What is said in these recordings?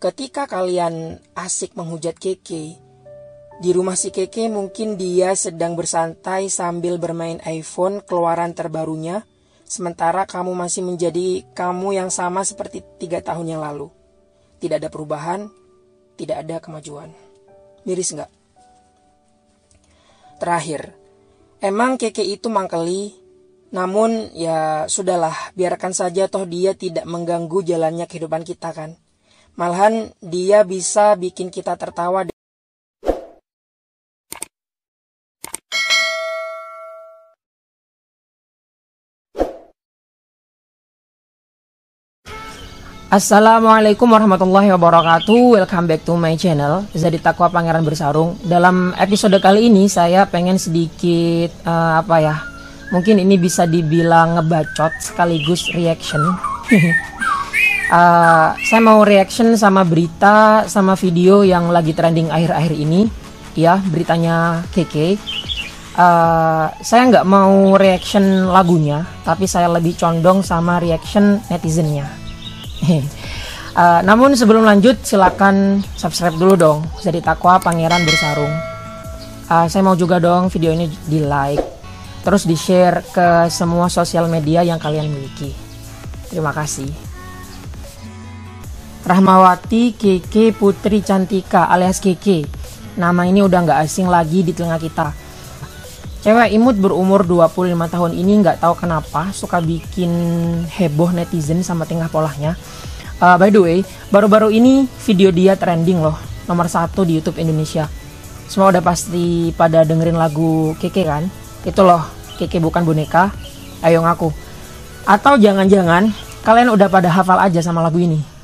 ketika kalian asik menghujat Keke, di rumah si Keke mungkin dia sedang bersantai sambil bermain iPhone keluaran terbarunya, sementara kamu masih menjadi kamu yang sama seperti tiga tahun yang lalu. Tidak ada perubahan, tidak ada kemajuan. Miris nggak? Terakhir, emang Keke itu mangkeli, namun ya sudahlah, biarkan saja toh dia tidak mengganggu jalannya kehidupan kita kan. Malahan dia bisa bikin kita tertawa. Assalamualaikum warahmatullahi wabarakatuh Welcome back to my channel Zadi Takwa Pangeran Bersarung Dalam episode kali ini saya pengen sedikit uh, Apa ya Mungkin ini bisa dibilang ngebacot sekaligus reaction uh, Saya mau reaction sama berita Sama video yang lagi trending akhir-akhir ini. Ya beritanya Keke uh, Saya nggak mau reaction lagunya Tapi saya lebih condong sama reaction netizennya. Uh, namun sebelum lanjut silakan subscribe dulu dong jadi takwa pangeran bersarung. Uh, saya mau juga dong video ini di like terus di share ke semua sosial media yang kalian miliki. Terima kasih Rahmawati Keke Putri Cantika alias Keke Nama ini udah nggak asing lagi di telinga kita Cewek imut berumur 25 tahun ini nggak tahu kenapa suka bikin heboh netizen sama tingkah polanya. Uh, by the way, baru-baru ini video dia trending loh, nomor satu di YouTube Indonesia. Semua udah pasti pada dengerin lagu Keke kan? Itu loh, Keke bukan boneka, ayo ngaku. Atau jangan-jangan kalian udah pada hafal aja sama lagu ini.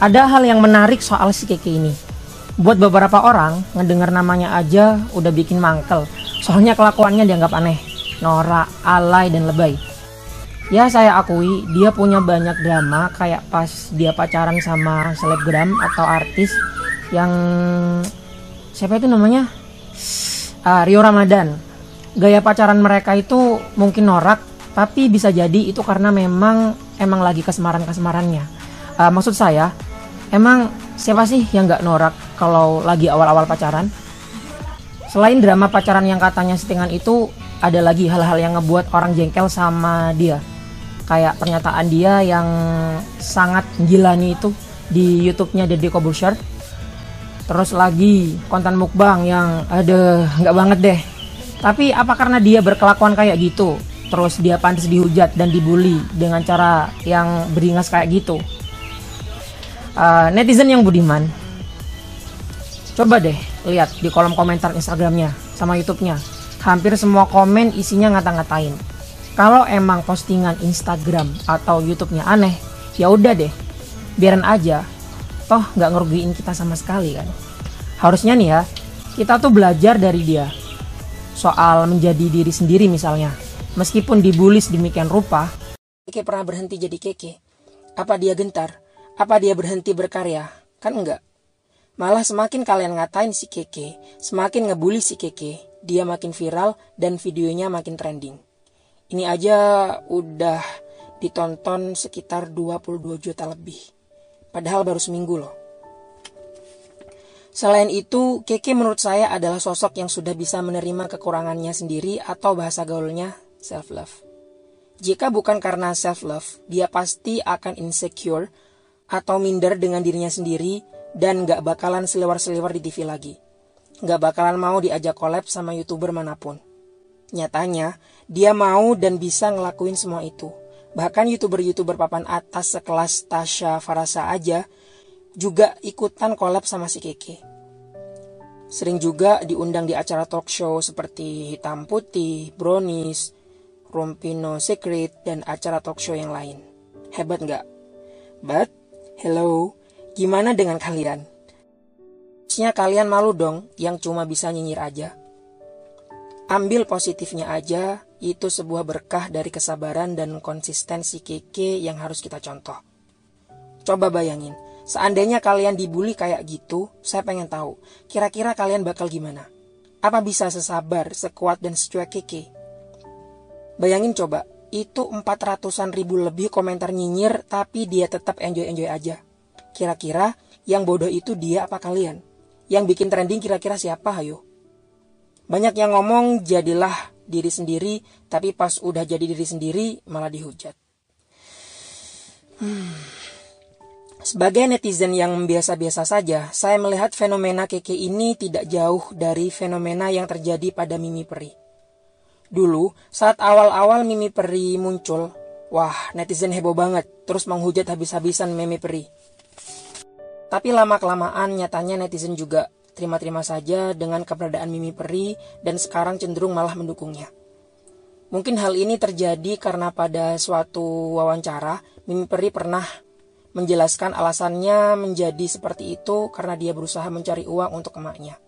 Ada hal yang menarik soal si Keke ini. Buat beberapa orang, ngedengar namanya aja udah bikin mangkel. Soalnya kelakuannya dianggap aneh, norak, alay, dan lebay. Ya saya akui dia punya banyak drama kayak pas dia pacaran sama selebgram atau artis yang siapa itu namanya uh, Rio Ramadan. Gaya pacaran mereka itu mungkin norak tapi bisa jadi itu karena memang emang lagi kesemaran kesemarannya. Uh, maksud saya Emang siapa sih yang nggak norak kalau lagi awal-awal pacaran? Selain drama pacaran yang katanya settingan itu, ada lagi hal-hal yang ngebuat orang jengkel sama dia. Kayak pernyataan dia yang sangat gila itu di YouTube-nya Deddy Kobusher. Terus lagi konten mukbang yang ada nggak banget deh. Tapi apa karena dia berkelakuan kayak gitu? Terus dia pantas dihujat dan dibully dengan cara yang beringas kayak gitu? Uh, netizen yang budiman. Coba deh lihat di kolom komentar Instagramnya sama YouTube-nya. Hampir semua komen isinya ngata-ngatain. Kalau emang postingan Instagram atau YouTube-nya aneh ya udah deh. Biarin aja. Toh nggak ngerugiin kita sama sekali kan? Harusnya nih ya kita tuh belajar dari dia. Soal menjadi diri sendiri misalnya. Meskipun dibully demikian rupa Keke pernah berhenti jadi keke. Apa dia gentar apa dia berhenti berkarya? Kan enggak. Malah semakin kalian ngatain si Keke, semakin ngebully si Keke, dia makin viral dan videonya makin trending. Ini aja udah ditonton sekitar 22 juta lebih. Padahal baru seminggu loh. Selain itu, Keke menurut saya adalah sosok yang sudah bisa menerima kekurangannya sendiri atau bahasa gaulnya self-love. Jika bukan karena self-love, dia pasti akan insecure atau minder dengan dirinya sendiri dan gak bakalan seliwar-seliwar di TV lagi. Gak bakalan mau diajak collab sama youtuber mana pun. Nyatanya, dia mau dan bisa ngelakuin semua itu. Bahkan youtuber-youtuber papan atas sekelas Tasha Farasa aja juga ikutan collab sama si Keke. Sering juga diundang di acara talk show seperti Hitam Putih, Brownies, Rompino Secret, dan acara talk show yang lain. Hebat nggak? But, hello, gimana dengan kalian? Harusnya kalian malu dong yang cuma bisa nyinyir aja. Ambil positifnya aja, itu sebuah berkah dari kesabaran dan konsistensi keke yang harus kita contoh. Coba bayangin, Seandainya kalian dibully kayak gitu, saya pengen tahu, kira-kira kalian bakal gimana? Apa bisa sesabar, sekuat, dan secuek keke? Bayangin coba, itu 400-an ribu lebih komentar nyinyir, tapi dia tetap enjoy-enjoy aja. Kira-kira yang bodoh itu dia apa kalian? Yang bikin trending kira-kira siapa, hayo? Banyak yang ngomong jadilah diri sendiri, tapi pas udah jadi diri sendiri malah dihujat. Hmm. Sebagai netizen yang biasa-biasa saja, saya melihat fenomena keke ini tidak jauh dari fenomena yang terjadi pada Mimi Peri. Dulu, saat awal-awal Mimi Peri muncul, wah netizen heboh banget, terus menghujat habis-habisan Mimi Peri. Tapi lama-kelamaan nyatanya netizen juga terima-terima saja dengan keberadaan Mimi Peri dan sekarang cenderung malah mendukungnya. Mungkin hal ini terjadi karena pada suatu wawancara, Mimi Peri pernah menjelaskan alasannya menjadi seperti itu karena dia berusaha mencari uang untuk emaknya.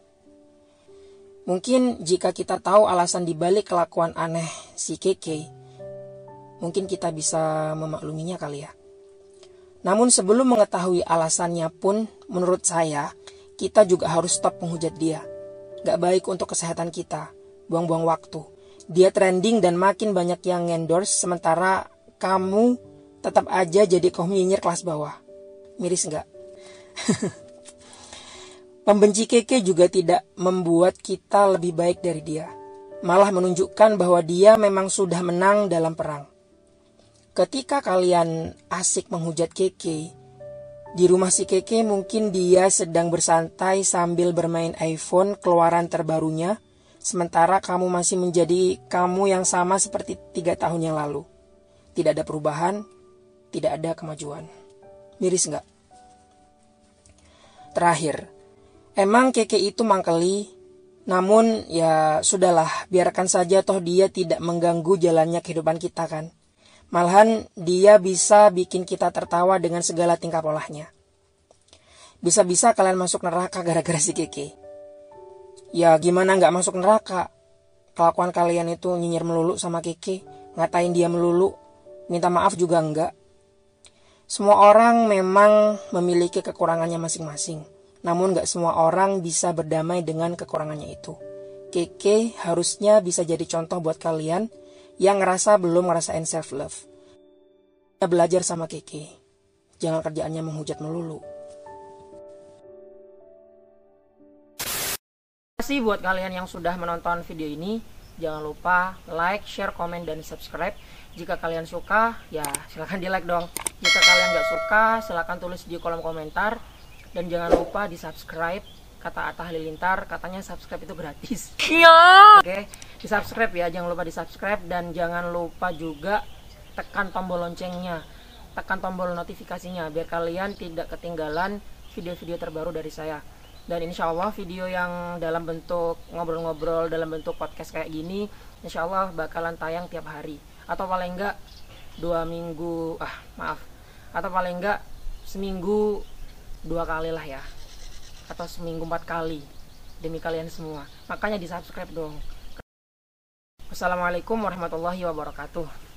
Mungkin jika kita tahu alasan dibalik kelakuan aneh si Keke, mungkin kita bisa memakluminya kali ya. Namun sebelum mengetahui alasannya pun, menurut saya, kita juga harus stop menghujat dia. Gak baik untuk kesehatan kita, buang-buang waktu. Dia trending dan makin banyak yang endorse, sementara kamu tetap aja jadi kaum nyinyir kelas bawah. Miris nggak? Pembenci keke juga tidak membuat kita lebih baik dari dia. Malah menunjukkan bahwa dia memang sudah menang dalam perang. Ketika kalian asik menghujat keke, di rumah si keke mungkin dia sedang bersantai sambil bermain iPhone keluaran terbarunya, sementara kamu masih menjadi kamu yang sama seperti tiga tahun yang lalu. Tidak ada perubahan, tidak ada kemajuan. Miris nggak? Terakhir, emang keke itu mangkeli, namun ya sudahlah, biarkan saja toh dia tidak mengganggu jalannya kehidupan kita kan. Malahan dia bisa bikin kita tertawa dengan segala tingkah polahnya. Bisa-bisa kalian masuk neraka gara-gara si keke. Ya gimana nggak masuk neraka? Kelakuan kalian itu nyinyir melulu sama keke, ngatain dia melulu, minta maaf juga enggak. Semua orang memang memiliki kekurangannya masing-masing. Namun gak semua orang bisa berdamai dengan kekurangannya itu. Keke harusnya bisa jadi contoh buat kalian yang ngerasa belum ngerasain self-love. Belajar sama Keke. Jangan kerjaannya menghujat melulu. Terima kasih buat kalian yang sudah menonton video ini. Jangan lupa like, share, komen, dan subscribe. Jika kalian suka, ya silahkan di like dong. Jika kalian nggak suka, silahkan tulis di kolom komentar. Dan jangan lupa di subscribe. Kata Atta Halilintar, katanya subscribe itu gratis. Iya. Oke, di subscribe ya, jangan lupa di subscribe dan jangan lupa juga tekan tombol loncengnya, tekan tombol notifikasinya biar kalian tidak ketinggalan video-video terbaru dari saya. Dan insya Allah video yang dalam bentuk ngobrol-ngobrol dalam bentuk podcast kayak gini, insya Allah bakalan tayang tiap hari atau paling enggak dua minggu ah maaf atau paling enggak seminggu dua kali lah ya. Atau seminggu empat kali demi kalian semua. Makanya di subscribe dong. Assalamualaikum warahmatullahi wabarakatuh.